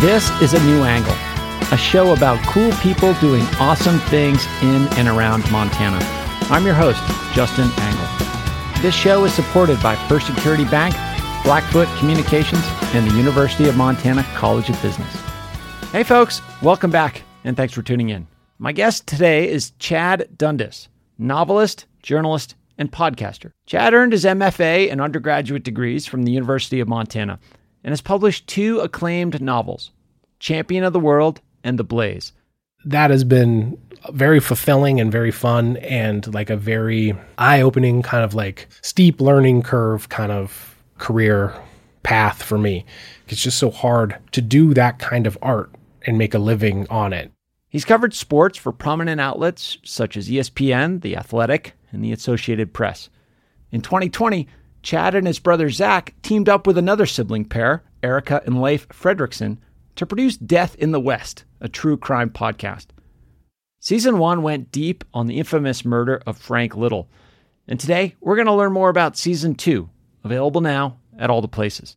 This is A New Angle, a show about cool people doing awesome things in and around Montana. I'm your host, Justin Angle. This show is supported by First Security Bank, Blackfoot Communications, and the University of Montana College of Business. Hey, folks, welcome back, and thanks for tuning in. My guest today is Chad Dundas, novelist, journalist, and podcaster. Chad earned his MFA and undergraduate degrees from the University of Montana and has published two acclaimed novels Champion of the World and The Blaze. That has been very fulfilling and very fun and like a very eye opening kind of like steep learning curve kind of career path for me. It's just so hard to do that kind of art and make a living on it. He's covered sports for prominent outlets such as ESPN, The Athletic, and the Associated Press. In 2020, Chad and his brother Zack teamed up with another sibling pair, Erika and Leif Fredrickson, to produce Death in the West, a true crime podcast. Season one went deep on the infamous murder of Frank Little. And today, we're going to learn more about season two, available now at all the places.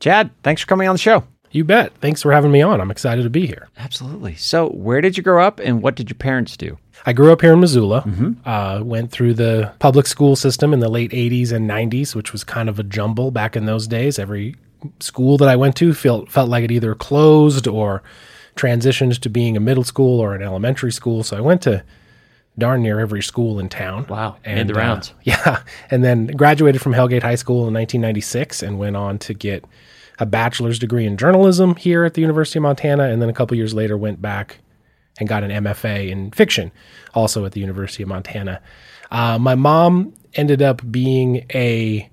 Chad, thanks for coming on the show. You bet. Thanks for having me on. I'm excited to be here. Absolutely. So, where did you grow up and what did your parents do? I grew up here in Missoula. Uh, went through the public school system in the late 80s and 90s, which was kind of a jumble back in those days. Every school that I went to felt felt like it either closed or transitioned to being a middle school or an elementary school. So I went to darn near every school in town. Wow, made the uh, rounds. yeah, and then graduated from Hellgate High School in 1996 and went on to get a bachelor's degree in journalism here at the University of Montana. And then a couple years later, went back and got an MFA in fiction, also at the University of Montana. Uh, my mom ended up being a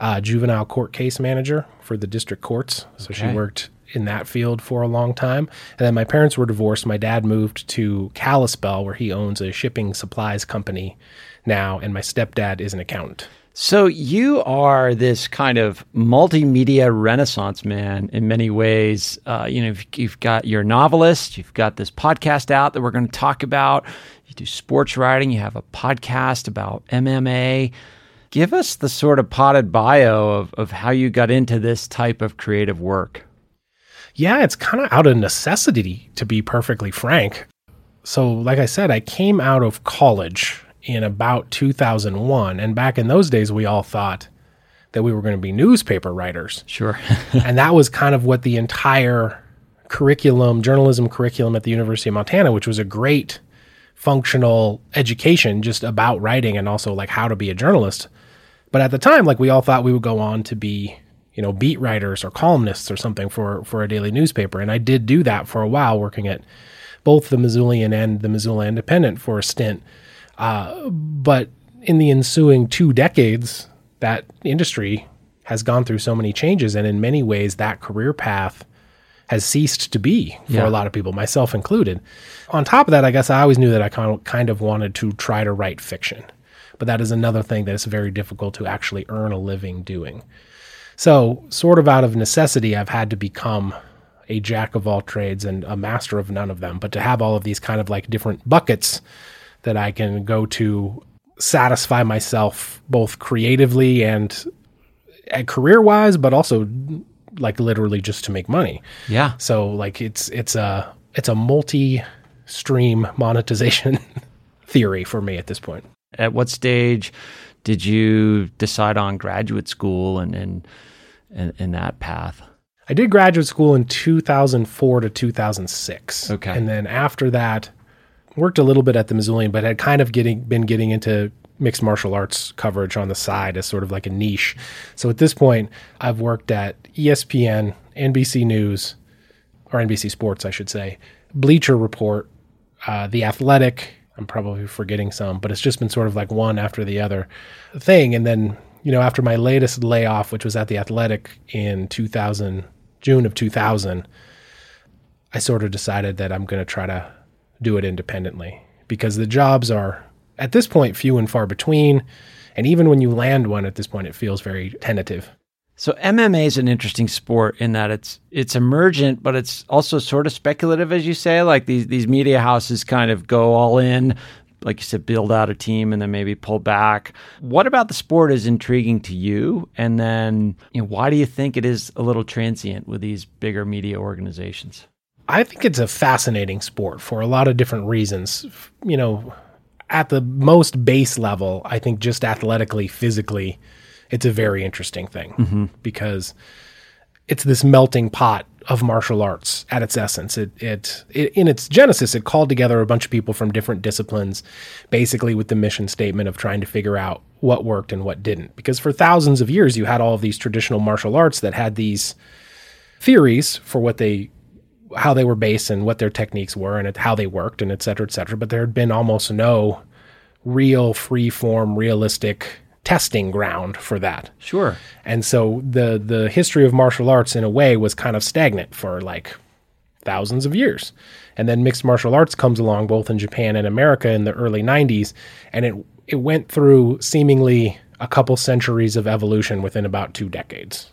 uh, juvenile court case manager for the district courts, so she worked in that field for a long time. And then my parents were divorced. My dad moved to Kalispell, where he owns a shipping supplies company now, and my stepdad is an accountant. So you are this kind of multimedia renaissance man in many ways. Uh, you know, you've got your novelist, you've got this podcast out that we're going to talk about. You do sports writing, you have a podcast about MMA. Give us the sort of potted bio of, of how you got into this type of creative work. Yeah, it's kind of out of necessity, to be perfectly frank. So, like I said, I came out of college in about 2001. And back in those days, we all thought that we were going to be newspaper writers. Sure. and that was kind of what the entire curriculum, journalism curriculum at the University of Montana, which was a great functional education just about writing and also like how to be a journalist. But at the time, like we all thought we would go on to be, you know, beat writers or columnists or something for for a daily newspaper. And I did do that for a while, working at both the Missoulian and the Missoula Independent for a stint. Uh, but in the ensuing two decades, that industry has gone through so many changes, and in many ways, that career path has ceased to be for Yeah. a lot of people, myself included. On top of that, I guess I always knew that I kind of, kind of wanted to try to write fiction, but that is another thing that is very difficult to actually earn a living doing. So, sort of out of necessity, I've had to become a jack of all trades and a master of none of them. But to have all of these kind of like different buckets that I can go to satisfy myself both creatively and, eh, and career wise, but also like literally just to make money. yeah. So like it's it's a it's a multi stream monetization theory for me at this point. At what stage did you decide on graduate school and, and, and, and that path? I did graduate school in 2004 to 2006. Okay. And then after that, worked a little bit at the Missoulian, but had kind of getting been getting into mixed martial arts coverage on the side as sort of like a niche. So at this point, I've worked at ESPN, NBC News, or NBC Sports, I should say, Bleacher Report, uh, The Athletic. I'm probably forgetting some, but it's just been sort of like one after the other thing. And then, you know, after my latest layoff, which was at The Athletic in 2000, June of 2000, I sort of decided that I'm going to try to do it independently because the jobs are at this point few and far between. And even when you land one at this point, it feels very tentative. So MMA is an interesting sport in that it's it's emergent, but it's also sort of speculative, as you say. Like these these media houses kind of go all in, like you said, build out a team and then maybe pull back. What about the sport is intriguing to you? And then, you know, why do you think it is a little transient with these bigger media organizations? I think it's a fascinating sport for a lot of different reasons. You know, at the most base level, I think just athletically, physically, it's a very interesting thing mm-hmm. because it's this melting pot of martial arts at its essence. It, it, it, in its genesis, it called together a bunch of people from different disciplines, basically with the mission statement of trying to figure out what worked and what didn't. Because for thousands of years, you had all of these traditional martial arts that had these theories for what they how they were based and what their techniques were and how they worked and et cetera, et cetera. But there had been almost no real free form, realistic testing ground for that. Sure. And so the the history of martial arts in a way was kind of stagnant for like thousands of years. And then mixed martial arts comes along both in Japan and America in the early 90s and it it went through seemingly a couple centuries of evolution within about 2 decades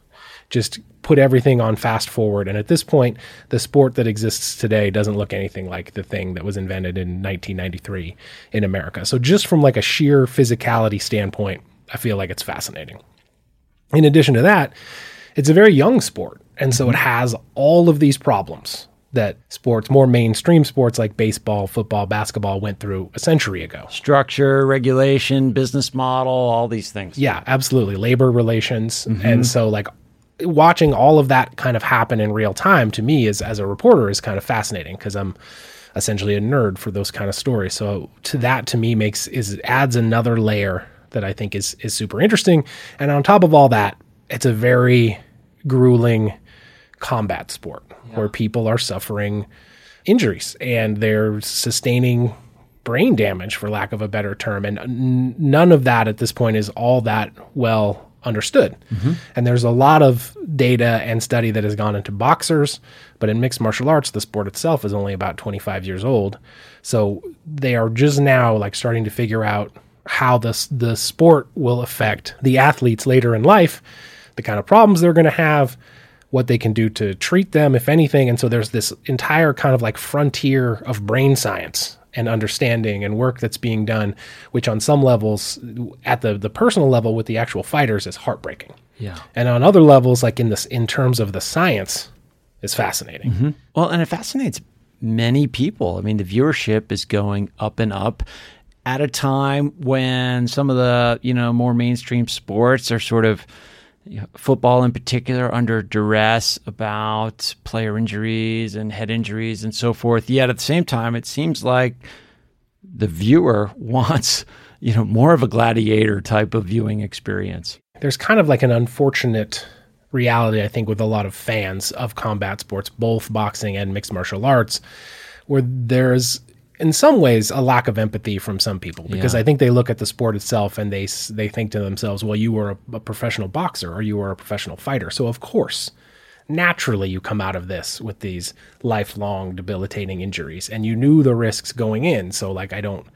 just put everything on fast forward. And at this point, the sport that exists today doesn't look anything like the thing that was invented in 1993 in America. So just from like a sheer physicality standpoint, I feel like it's fascinating. In addition to that, it's a very young sport. And so it has all of these problems that sports, more mainstream sports like baseball, football, basketball went through a century ago. Structure, regulation, business model, all these things. Yeah, absolutely. Labor relations. Mm-hmm. And so, like, watching all of that kind of happen in real time to me as as a reporter is kind of fascinating because I'm essentially a nerd for those kind of stories. So to that to me makes is adds another layer that I think is is super interesting. And on top of all that, it's a very grueling combat sport yeah. where people are suffering injuries and they're sustaining brain damage for lack of a better term and n- none of that at this point is all that well understood. Mm-hmm. And there's a lot of data and study that has gone into boxers, but in mixed martial arts, the sport itself is only about 25 years old. So they are just now like starting to figure out how this the sport will affect the athletes later in life, the kind of problems they're going to have, what they can do to treat them, if anything. And so there's this entire kind of like frontier of brain science and understanding and work that's being done, which on some levels, at the the personal level with the actual fighters, is heartbreaking. Yeah. And on other levels, like in this in terms of the science, is fascinating. Mm-hmm. Well, and it fascinates many people. I mean, the viewership is going up and up at a time when some of the you know more mainstream sports are sort of you know, football in particular under duress about player injuries and head injuries and so forth. Yet at the same time, it seems like the viewer wants you know more of a gladiator type of viewing experience. There's kind of like an unfortunate reality, I think, with a lot of fans of combat sports, both boxing and mixed martial arts, where there's in some ways a lack of empathy from some people because yeah. I think they look at the sport itself and they they think to themselves, well, you were a, a, professional boxer or you were a professional fighter, so of course, naturally you come out of this with these lifelong debilitating injuries, and you knew the risks going in, so like I don't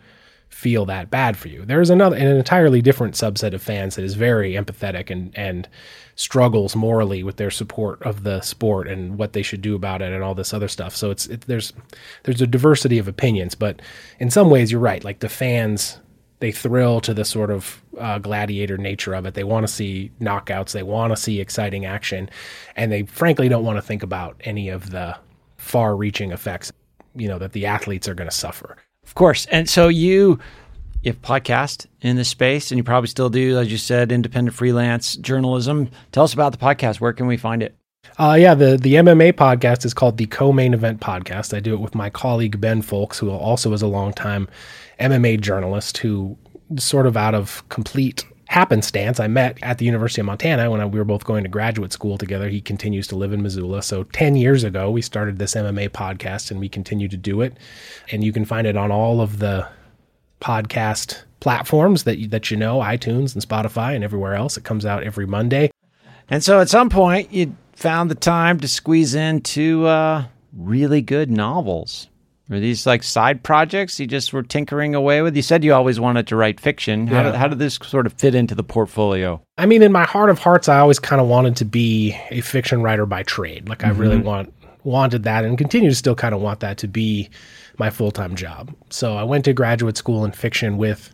feel that bad for you. There's another an entirely different subset of fans that is very empathetic and and struggles morally with their support of the sport and what they should do about it and all this other stuff. So it's it, there's there's a diversity of opinions, but in some ways you're right. Like the fans they thrill to the sort of uh, gladiator nature of it. They want to see knockouts, they want to see exciting action, and they frankly don't want to think about any of the far-reaching effects, you know, that the athletes are going to suffer. Of course. And so you you have podcast in this space and you probably still do, as you said, independent freelance journalism. Tell us about the podcast. Where can we find it? Uh, yeah, the, the MMA podcast is called the Co-Main Event Podcast. I do it with my colleague Ben Fowlkes, who also is a longtime MMA journalist who sort of out of complete happenstance, I met at the University of Montana when I, we were both going to graduate school together. He continues to live in Missoula. So 10 years ago, we started this MMA podcast and we continue to do it. And you can find it on all of the podcast platforms that you, that you know, iTunes and Spotify and everywhere else. It comes out every Monday. And so at some point, you found the time to squeeze into uh, really good novels. Are these like side projects you just were tinkering away with? You said you always wanted to write fiction. How, did, how did this sort of fit into the portfolio? I mean, in my heart of hearts, I always kind of wanted to be a fiction writer by trade. Like, mm-hmm. I really want wanted that and continue to still kind of want that to be my full time job. So I went to graduate school in fiction with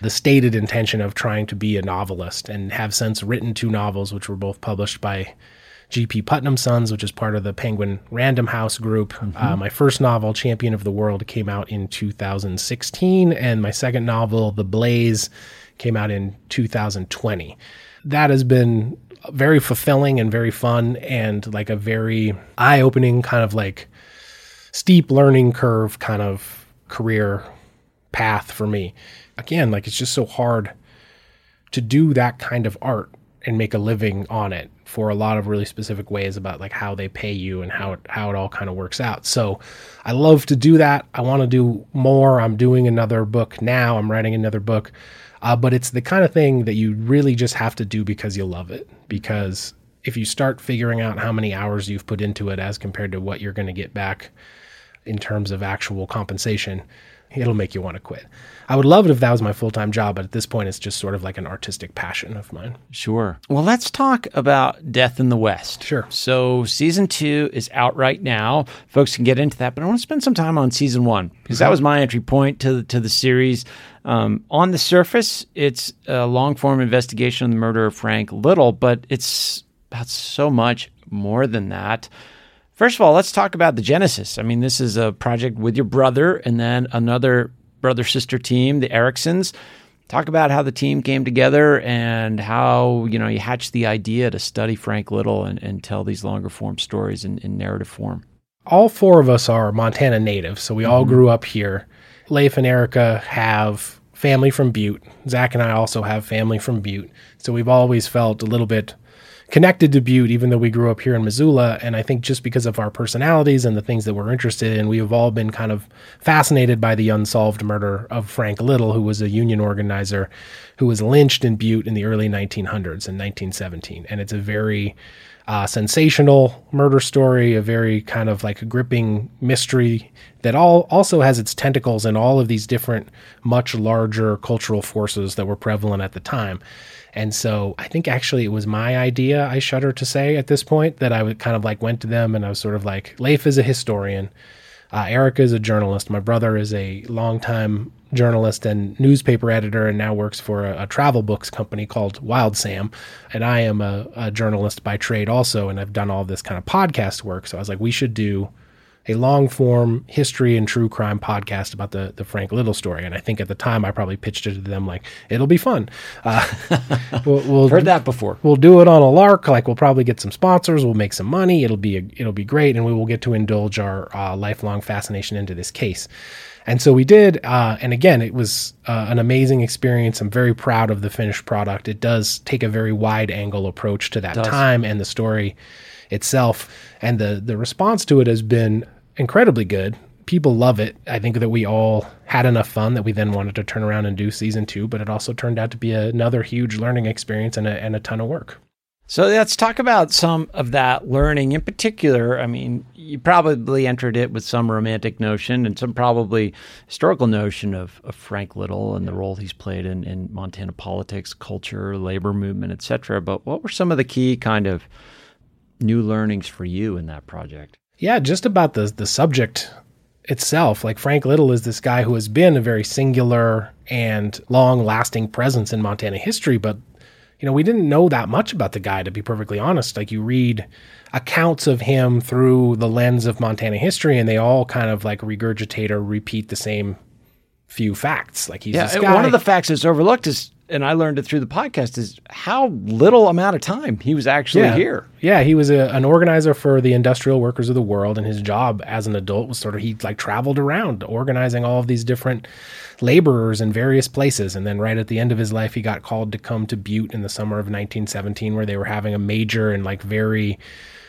the stated intention of trying to be a novelist and have since written two novels, which were both published by G.P. Putnam Sons, which is part of the Penguin Random House group. Mm-hmm. Uh, my first novel, Champion of the World, came out in 2016, and my second novel, The Blaze, came out in 2020. That has been very fulfilling and very fun, and like a very eye opening kind of like steep learning curve kind of career path for me. Again, like it's just so hard to do that kind of art and make a living on it for a lot of really specific ways about like how they pay you and how it, how it all kind of works out. So I love to do that. I want to do more. I'm doing another book now. I'm writing another book. Uh, but it's the kind of thing that you really just have to do because you love it. Because if you start figuring out how many hours you've put into it as compared to what you're going to get back in terms of actual compensation, it'll make you want to quit. I would love it if that was my full time job, but at this point, it's just sort of like an artistic passion of mine. Sure. Well, let's talk about Death in the West. Sure. So, season two is out right now. Folks can get into that, but I want to spend some time on season one because that was my entry point to, to the series. Um, on the surface, it's a long form investigation of the murder of Frank Little, but it's about so much more than that. First of all, let's talk about the genesis. I mean, this is a project with your brother and then another brother sister team, the Ericksons. Talk about how the team came together and how you know you hatched the idea to study Frank Little and, and tell these longer form stories in, in, narrative form. All four of us are Montana natives, so we mm-hmm. all grew up here. Leif and Erika have family from Butte. Zack and I also have family from Butte, so we've always felt a little bit connected to Butte, even though we grew up here in Missoula. And I think just because of our personalities and the things that we're interested in, we have all been kind of fascinated by the unsolved murder of Frank Little, who was a union organizer who was lynched in Butte in the early 1900s in 1917. And it's a very uh, sensational murder story, a very kind of like a gripping mystery that all also has its tentacles in all of these different, much larger cultural forces that were prevalent at the time. And so I think actually it was my idea, I shudder to say at this point, that I would kind of like went to them and I was sort of like, Leif is a historian. Uh, Erika is a journalist. My brother is a longtime journalist and newspaper editor and now works for a, a travel books company called Wildsam. And I am a, a journalist by trade also, and I've done all this kind of podcast work. So I was like, we should do a long form history and true crime podcast about the, the Frank Little story. And I think at the time I probably pitched it to them like, it'll be fun. Uh, we'll, we'll heard that before. We'll do it on a lark. Like we'll probably get some sponsors. We'll make some money. It'll be, a, it'll be great. And we will get to indulge our uh, lifelong fascination into this case. And so we did. Uh, and again, it was uh, an amazing experience. I'm very proud of the finished product. It does take a very wide angle approach to that time and the story itself. And the the response to it has been incredibly good. People love it. I think that we all had enough fun that we then wanted to turn around and do season two, but it also turned out to be another huge learning experience and a, and a ton of work. So let's talk about some of that learning in particular. I mean, you probably entered it with some romantic notion and some probably historical notion of, of Frank Little and the role he's played in, in Montana politics, culture, labor movement, etc. But what were some of the key kind of new learnings for you in that project? Yeah, just about the the subject itself. Like Frank Little is this guy who has been a very singular and long lasting presence in Montana history, but you know, we didn't know that much about the guy to be perfectly honest. Like you read accounts of him through the lens of Montana history and they all kind of like regurgitate or repeat the same few facts. Like he's yeah, one of the facts that's overlooked is and I learned it through the podcast is how little amount of time he was actually yeah. here. Yeah, he was a, an organizer for the industrial workers of the world, and his job as an adult was sort of he like traveled around organizing all of these different laborers in various places. And then right at the end of his life, he got called to come to Butte in the summer of 1917, where they were having a major and like very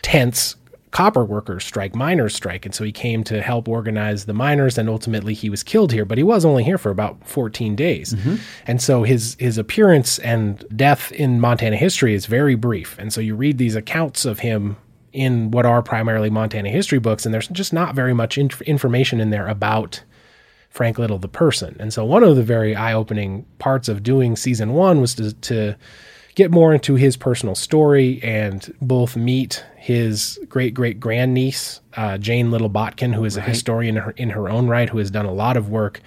tense copper workers strike, miners strike. And so he came to help organize the miners and ultimately he was killed here, but he was only here for about 14 days. Mm-hmm. And so his his appearance and death in Montana history is very brief. And so you read these accounts of him in what are primarily Montana history books and there's just not very much inf- information in there about Frank Little the person. And so one of the very eye-opening parts of doing season 1 was to, to get more into his personal story and both meet his great great grandniece, uh, Jane Little Botkin, who is right. a historian in her, in her own right, who has done a lot of work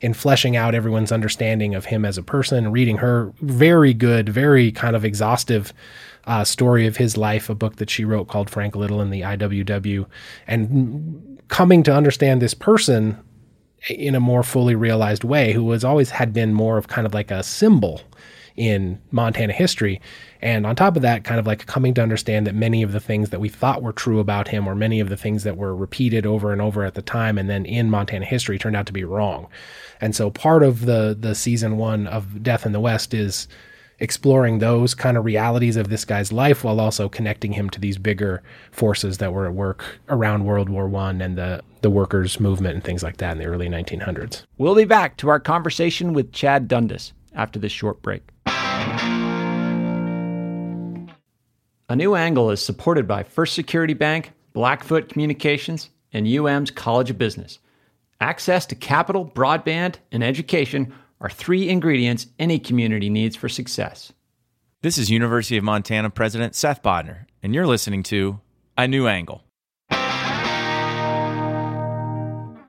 in fleshing out everyone's understanding of him as a person, reading her very good, very kind of exhaustive uh, story of his life, a book that she wrote called Frank Little and the IWW, and coming to understand this person in a more fully realized way, who has always had been more of kind of like a symbol in Montana history. And on top of that, kind of like coming to understand that many of the things that we thought were true about him, or many of the things that were repeated over and over at the time, and then in Montana history turned out to be wrong. And so part of the the season one of Death in the West is exploring those kind of realities of this guy's life while also connecting him to these bigger forces that were at work around World War One and the the workers' movement and things like that in the early 1900s. We'll be back to our conversation with Chad Dundas after this short break. A new angle is supported by First Security Bank, Blackfoot Communications, and UM's College of Business. Access to capital, broadband, and education are three ingredients any community needs for success. This is University of Montana President Seth Bodnar, and you're listening to A New Angle.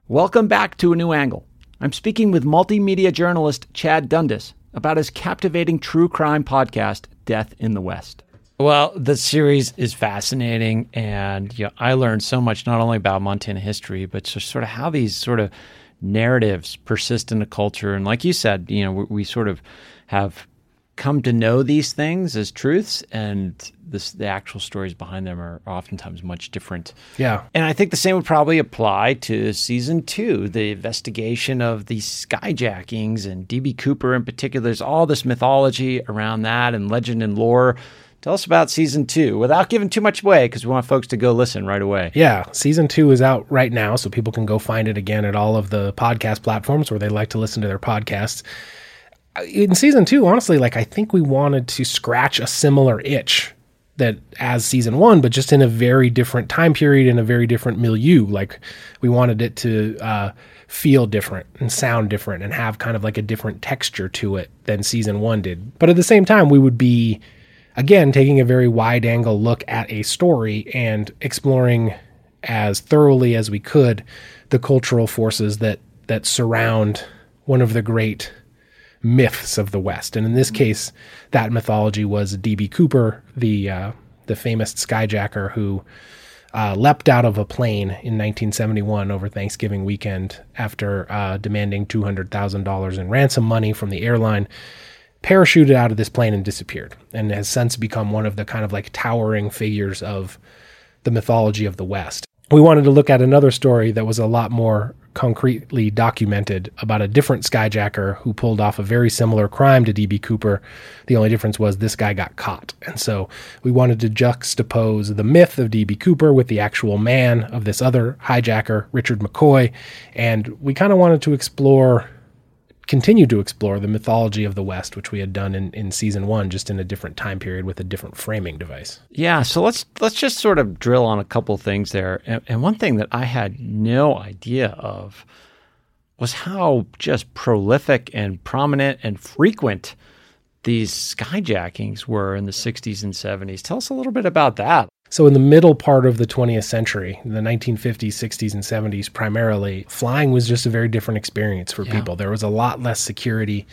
Welcome back to A New Angle. I'm speaking with multimedia journalist Chad Dundas about his captivating true crime podcast, Death in the West. Well, the series is fascinating, and you know, I learned so much not only about Montana history, but just sort of how these sort of narratives persist in the culture. And like you said, you know, we, we sort of have come to know these things as truths, and this, the actual stories behind them are oftentimes much different. Yeah. And I think the same would probably apply to season two, the investigation of the skyjackings and DB Cooper in particular. There's all this mythology around that and legend and lore. Tell us about season two without giving too much away because we want folks to go listen right away. Yeah, season two is out right now, so people can go find it again at all of the podcast platforms where they like to listen to their podcasts in season two, honestly, like I think we wanted to scratch a similar itch that as season one, but just in a very different time period in a very different milieu. Like we wanted it to uh, feel different and sound different and have kind of like a different texture to it than season one did. But at the same time, we would be again taking a very wide angle look at a story and exploring as thoroughly as we could the cultural forces that that surround one of the great myths of the West. And in this case, that mythology was D.B. Cooper, the uh, the famous skyjacker who uh, leapt out of a plane in 1971 over Thanksgiving weekend after uh, demanding $200,000 in ransom money from the airline. Parachuted out of this plane and disappeared, and has since become one of the kind of like towering figures of the mythology of the West. We wanted to look at another story that was a lot more concretely documented about a different skyjacker who pulled off a very similar crime to DB Cooper. The only difference was this guy got caught. And so we wanted to juxtapose the myth of DB Cooper with the actual man of this other hijacker, Richard McCoy. And we kind of wanted to explore continue to explore the mythology of the West, which we had done in, in season one, just in a different time period with a different framing device. Yeah, so let's let's just sort of drill on a couple things there. And, and one thing that I had no idea of was how just prolific and prominent and frequent these skyjackings were in the 60s and 70s. Tell us a little bit about that. So, in the middle part of the 20th century, the 1950s, 60s, and 70s, primarily, flying was just a very different experience for yeah. people. There was a lot less security.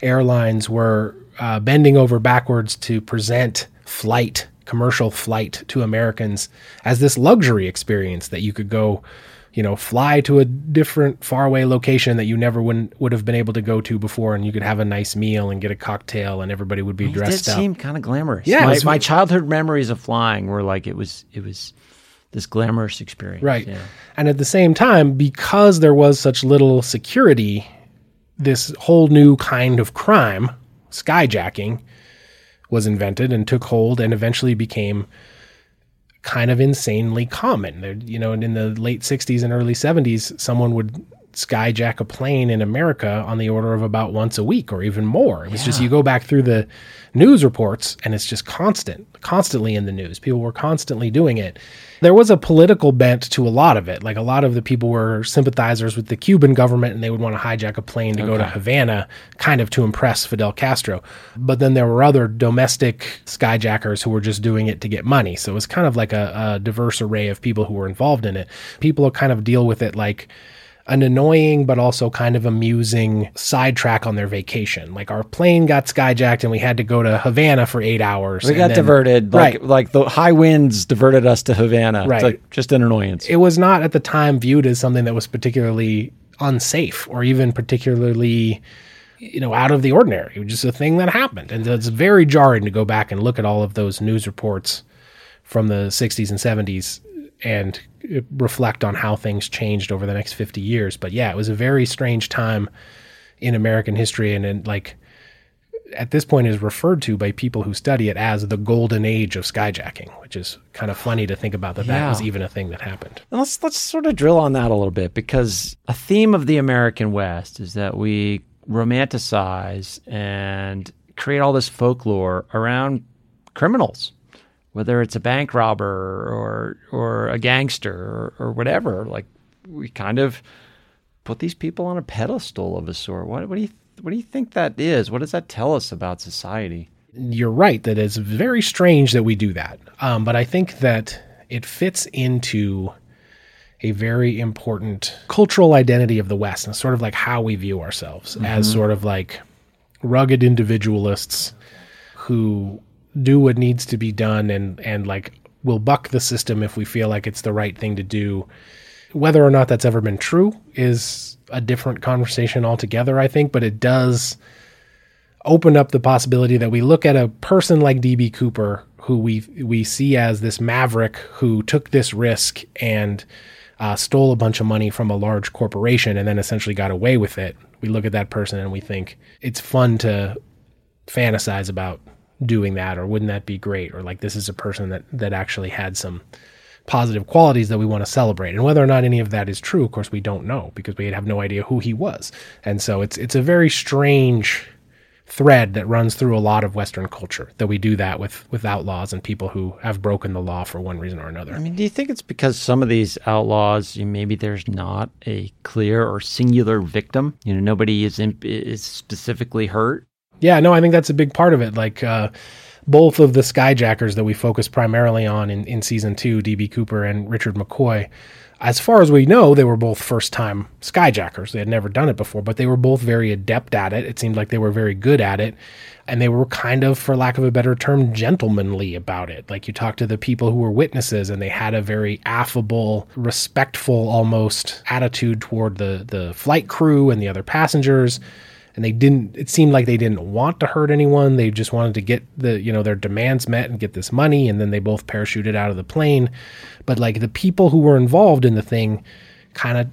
Airlines were uh, bending over backwards to present flight, commercial flight to Americans as this luxury experience that you could go you know, fly to a different faraway location that you never would would have been able to go to before, and you could have a nice meal and get a cocktail, and everybody would be dressed up. it up. Seem kind of glamorous. Yeah, my, my, childhood memories of flying were like it was it was this glamorous experience. Right, yeah. and at the same time, because there was such little security, this whole new kind of crime, skyjacking, was invented and took hold, and eventually became kind of insanely common. There, you know, in the late 60s and early 70s, someone would skyjack a plane in America on the order of about once a week or even more. It was just you go back through the news reports and it's just constant, constantly in the news. People were constantly doing it. There was a political bent to a lot of it. Like a lot of the people were sympathizers with the Cuban government and they would want to hijack a plane to go to Havana kind of to impress Fidel Castro. But then there were other domestic skyjackers who were just doing it to get money. So it was kind of like a, a diverse array of people who were involved in it. People kind of deal with it like an annoying but also kind of amusing sidetrack on their vacation. Like our plane got skyjacked and we had to go to Havana for eight hours. We and got then- diverted, like right. like the high winds diverted us to Havana. Right. It's like just an annoyance. It was not at the time viewed as something that was particularly unsafe or even particularly you know out of the ordinary. It was just a thing that happened, and it's very jarring to go back and look at all of those news reports from the 60s and 70s and reflect on how things changed over the next 50 years. But yeah, it was a very strange time in American history, and, and like at this point is referred to by people who study it as the golden age of skyjacking, which is kind of funny to think about that that was even a thing that happened. And let's let's sort of drill on that a little bit because a theme of the American West is that we romanticize and create all this folklore around criminals, whether it's a bank robber or or a gangster or, or whatever. Like we kind of put these people on a pedestal of a sort. What, what do you what do you think that is? What does that tell us about society? You're right that it's very strange that we do that. Um, but I think that it fits into a very important cultural identity of the West and sort of like how we view ourselves as sort of like rugged individualists who do what needs to be done and and like will buck the system if we feel like it's the right thing to do. Whether or not that's ever been true is a different conversation altogether, I think, but it does open up the possibility that we look at a person like DB Cooper who we we see as this maverick who took this risk and uh, stole a bunch of money from a large corporation and then essentially got away with it. We look at that person and we think it's fun to fantasize about doing that or wouldn't that be great or like this is a person that that actually had some positive qualities that we want to celebrate and whether or not any of that is true of course we don't know because we have no idea who he was and so it's it's a very strange thread that runs through a lot of western culture that we do that with with outlaws and people who have broken the law for one reason or another I mean, do you think it's because some of these outlaws, maybe there's not a clear or singular victim? You know, nobody is in, is specifically hurt. Yeah, no, I think that's a big part of it. Like uh, both of the skyjackers that we focus primarily on in, in season two, DB Cooper and Richard McCoy, as far as we know, they were both first time skyjackers. They had never done it before, but they were both very adept at it. It seemed like they were very good at it. And they were kind of, for lack of a better term, gentlemanly about it. Like you talk to the people who were witnesses, and they had a very affable, respectful almost attitude toward the, the flight crew and the other passengers and they didn't it seemed like they didn't want to hurt anyone. They just wanted to get the you know their demands met and get this money and then they both parachuted out of the plane. But like the people who were involved in the thing kind of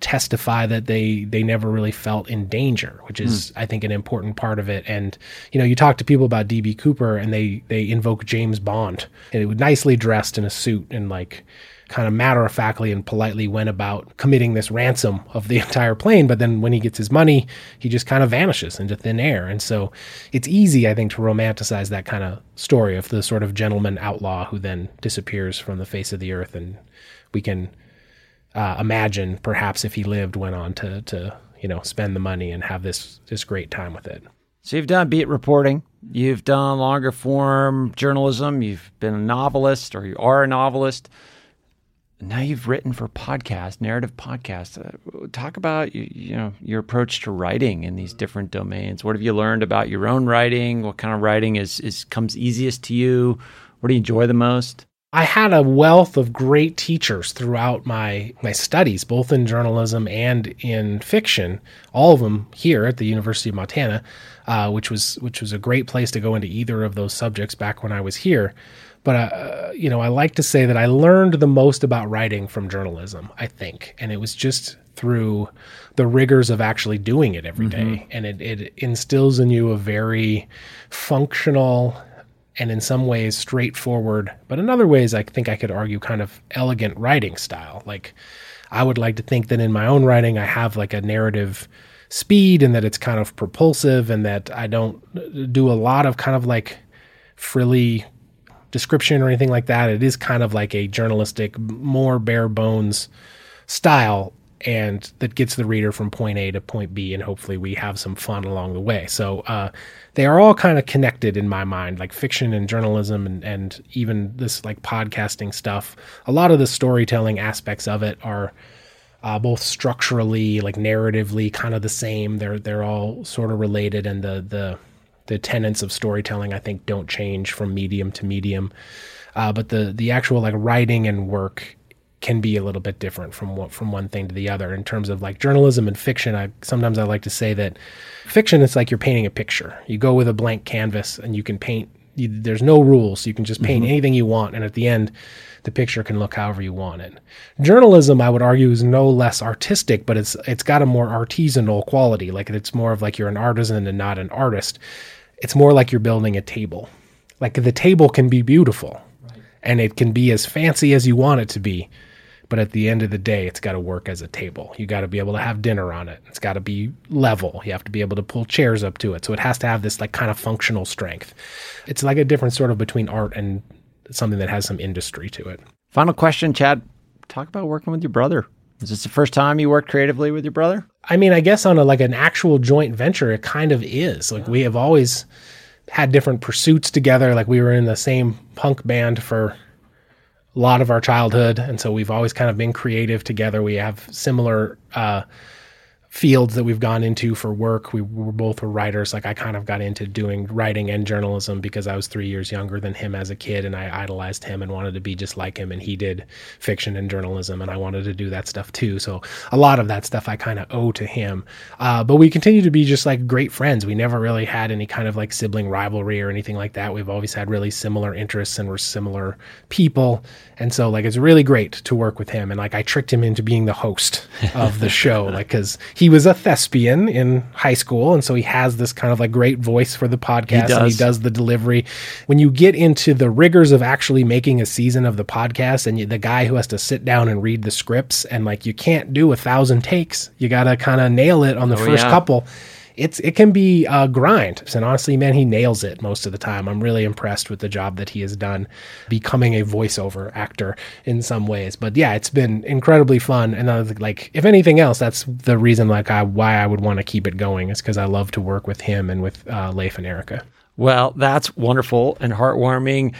testify that they they never really felt in danger which is hmm. i think an important part of it. And you know you talk to people about db cooper and they they invoke james bond. And it was nicely dressed in a suit and like kind of matter of factly and politely went about committing this ransom of the entire plane. But then when he gets his money, he just kind of vanishes into thin air. And so it's easy, I think, to romanticize that kind of story of the sort of gentleman outlaw who then disappears from the face of the earth. And we can uh, imagine perhaps if he lived, went on to, to, you know, spend the money and have this, this great time with it. So you've done beat reporting, you've done longer form journalism, you've been a novelist or you are a novelist. Now you've written for podcast, narrative podcast. Uh, talk about you, you know your approach to writing in these different domains. What have you learned about your own writing? What kind of writing is is comes easiest to you? What do you enjoy the most? I had a wealth of great teachers throughout my my studies, both in journalism and in fiction. All of them here at the University of Montana, uh, which was which was a great place to go into either of those subjects back when I was here. But uh, you know, I like to say that I learned the most about writing from journalism. I think, and it was just through the rigors of actually doing it every day, and it, it instills in you a very functional and in some ways straightforward, but in other ways, I think I could argue kind of elegant writing style. Like, I would like to think that in my own writing, I have like a narrative speed and that it's kind of propulsive and that I don't do a lot of kind of like frilly description or anything like that. It is kind of like a journalistic, more bare bones style and that gets the reader from point A to point B, and hopefully we have some fun along the way. So uh, they are all kind of connected in my mind, like fiction and journalism, and and even this like podcasting stuff. A lot of the storytelling aspects of it are uh, both structurally, like narratively, kind of the same. They're they're all sort of related, and the the the tenets of storytelling I think don't change from medium to medium. Uh, but the the actual like writing and work can be a little bit different from what from one thing to the other in terms of like journalism and fiction. I sometimes I like to say that fiction is like you're painting a picture. You go with a blank canvas and you can paint. You, there's no rules. You can just paint mm-hmm. anything you want, and at the end, the picture can look however you want it. Journalism, I would argue, is no less artistic, but it's it's got a more artisanal quality. Like it's more of like you're an artisan and not an artist. It's more like you're building a table. Like the table can be beautiful, right. and it can be as fancy as you want it to be but at the end of the day, it's got to work as a table. You got to be able to have dinner on it. It's got to be level. You have to be able to pull chairs up to it. So it has to have this like kind of functional strength. It's like a difference sort of between art and something that has some industry to it. Final question, Chad. Talk about working with your brother. Is this the first time you worked creatively with your brother? I mean, I guess on a like an actual joint venture, it kind of is. Like we have always had different pursuits together. Like we were in the same punk band for a lot of our childhood, and so we've always kind of been creative together. We have similar uh, fields that we've gone into for work. We were both writers. Like I kind of got into doing writing and journalism because I was three years younger than him as a kid, and I idolized him and wanted to be just like him. And he did fiction and journalism, and I wanted to do that stuff too. So a lot of that stuff I kind of owe to him. Uh, but we continue to be just like great friends. We never really had any kind of like sibling rivalry or anything like that. We've always had really similar interests and we're similar people. And so like it's really great to work with him. And like I tricked him into being the host of the show, like because he was a thespian in high school, and so he has this kind of like great voice for the podcast, he and he does the delivery. When you get into the rigors of actually making a season of the podcast, and you, the guy who has to sit down and read the scripts, and like you can't do a thousand takes, you got to kind of nail it on the oh, first yeah. couple it's it can be a grind. And honestly, man, he nails it most of the time. I'm really impressed with the job that he has done becoming a voiceover actor in some ways. But yeah, it's been incredibly fun. And I was like, if anything else, that's the reason like I, why I would want to keep it going is because I love to work with him and with uh, Leif and Erika. Well, that's wonderful and heartwarming.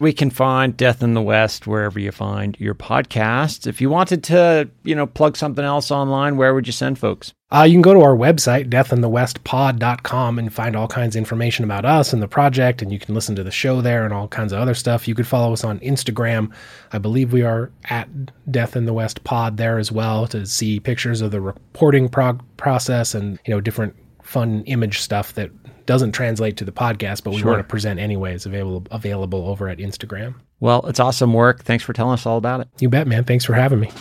We can find Death in the West wherever you find your podcasts. If you wanted to, you know, plug something else online, where would you send folks? Uh, you can go to our website, deathinthewestpod.com, and find all kinds of information about us and the project, and you can listen to the show there and all kinds of other stuff. You could follow us on Instagram. I believe we are at Death in the West Pod there as well to see pictures of the reporting prog- process and you know different fun image stuff that doesn't translate to the podcast, but we sure. want to present anyways, available available over at Instagram. Well, it's awesome work. Thanks for telling us all about it. You bet, man. Thanks for having me.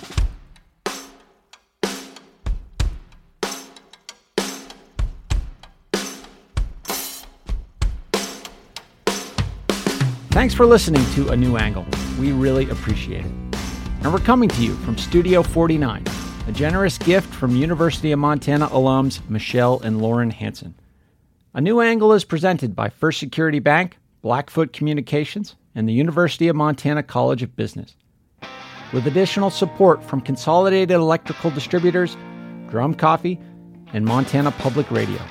Thanks for listening to A New Angle. We really appreciate it. And we're coming to you from Studio 49, a generous gift from University of Montana alums Michelle and Lauren Hanson. A New Angle is presented by First Security Bank, Blackfoot Communications, and the University of Montana College of Business. With additional support from Consolidated Electrical Distributors, Drum Coffee, and Montana Public Radio.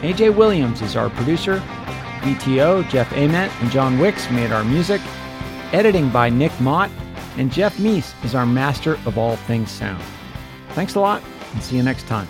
AJ Williams is our producer VTO, Jeff Ament, and John Wicks made our music. Editing by Nick Mott, and Jeff Meese is our master of all things sound. Thanks a lot, and see you next time.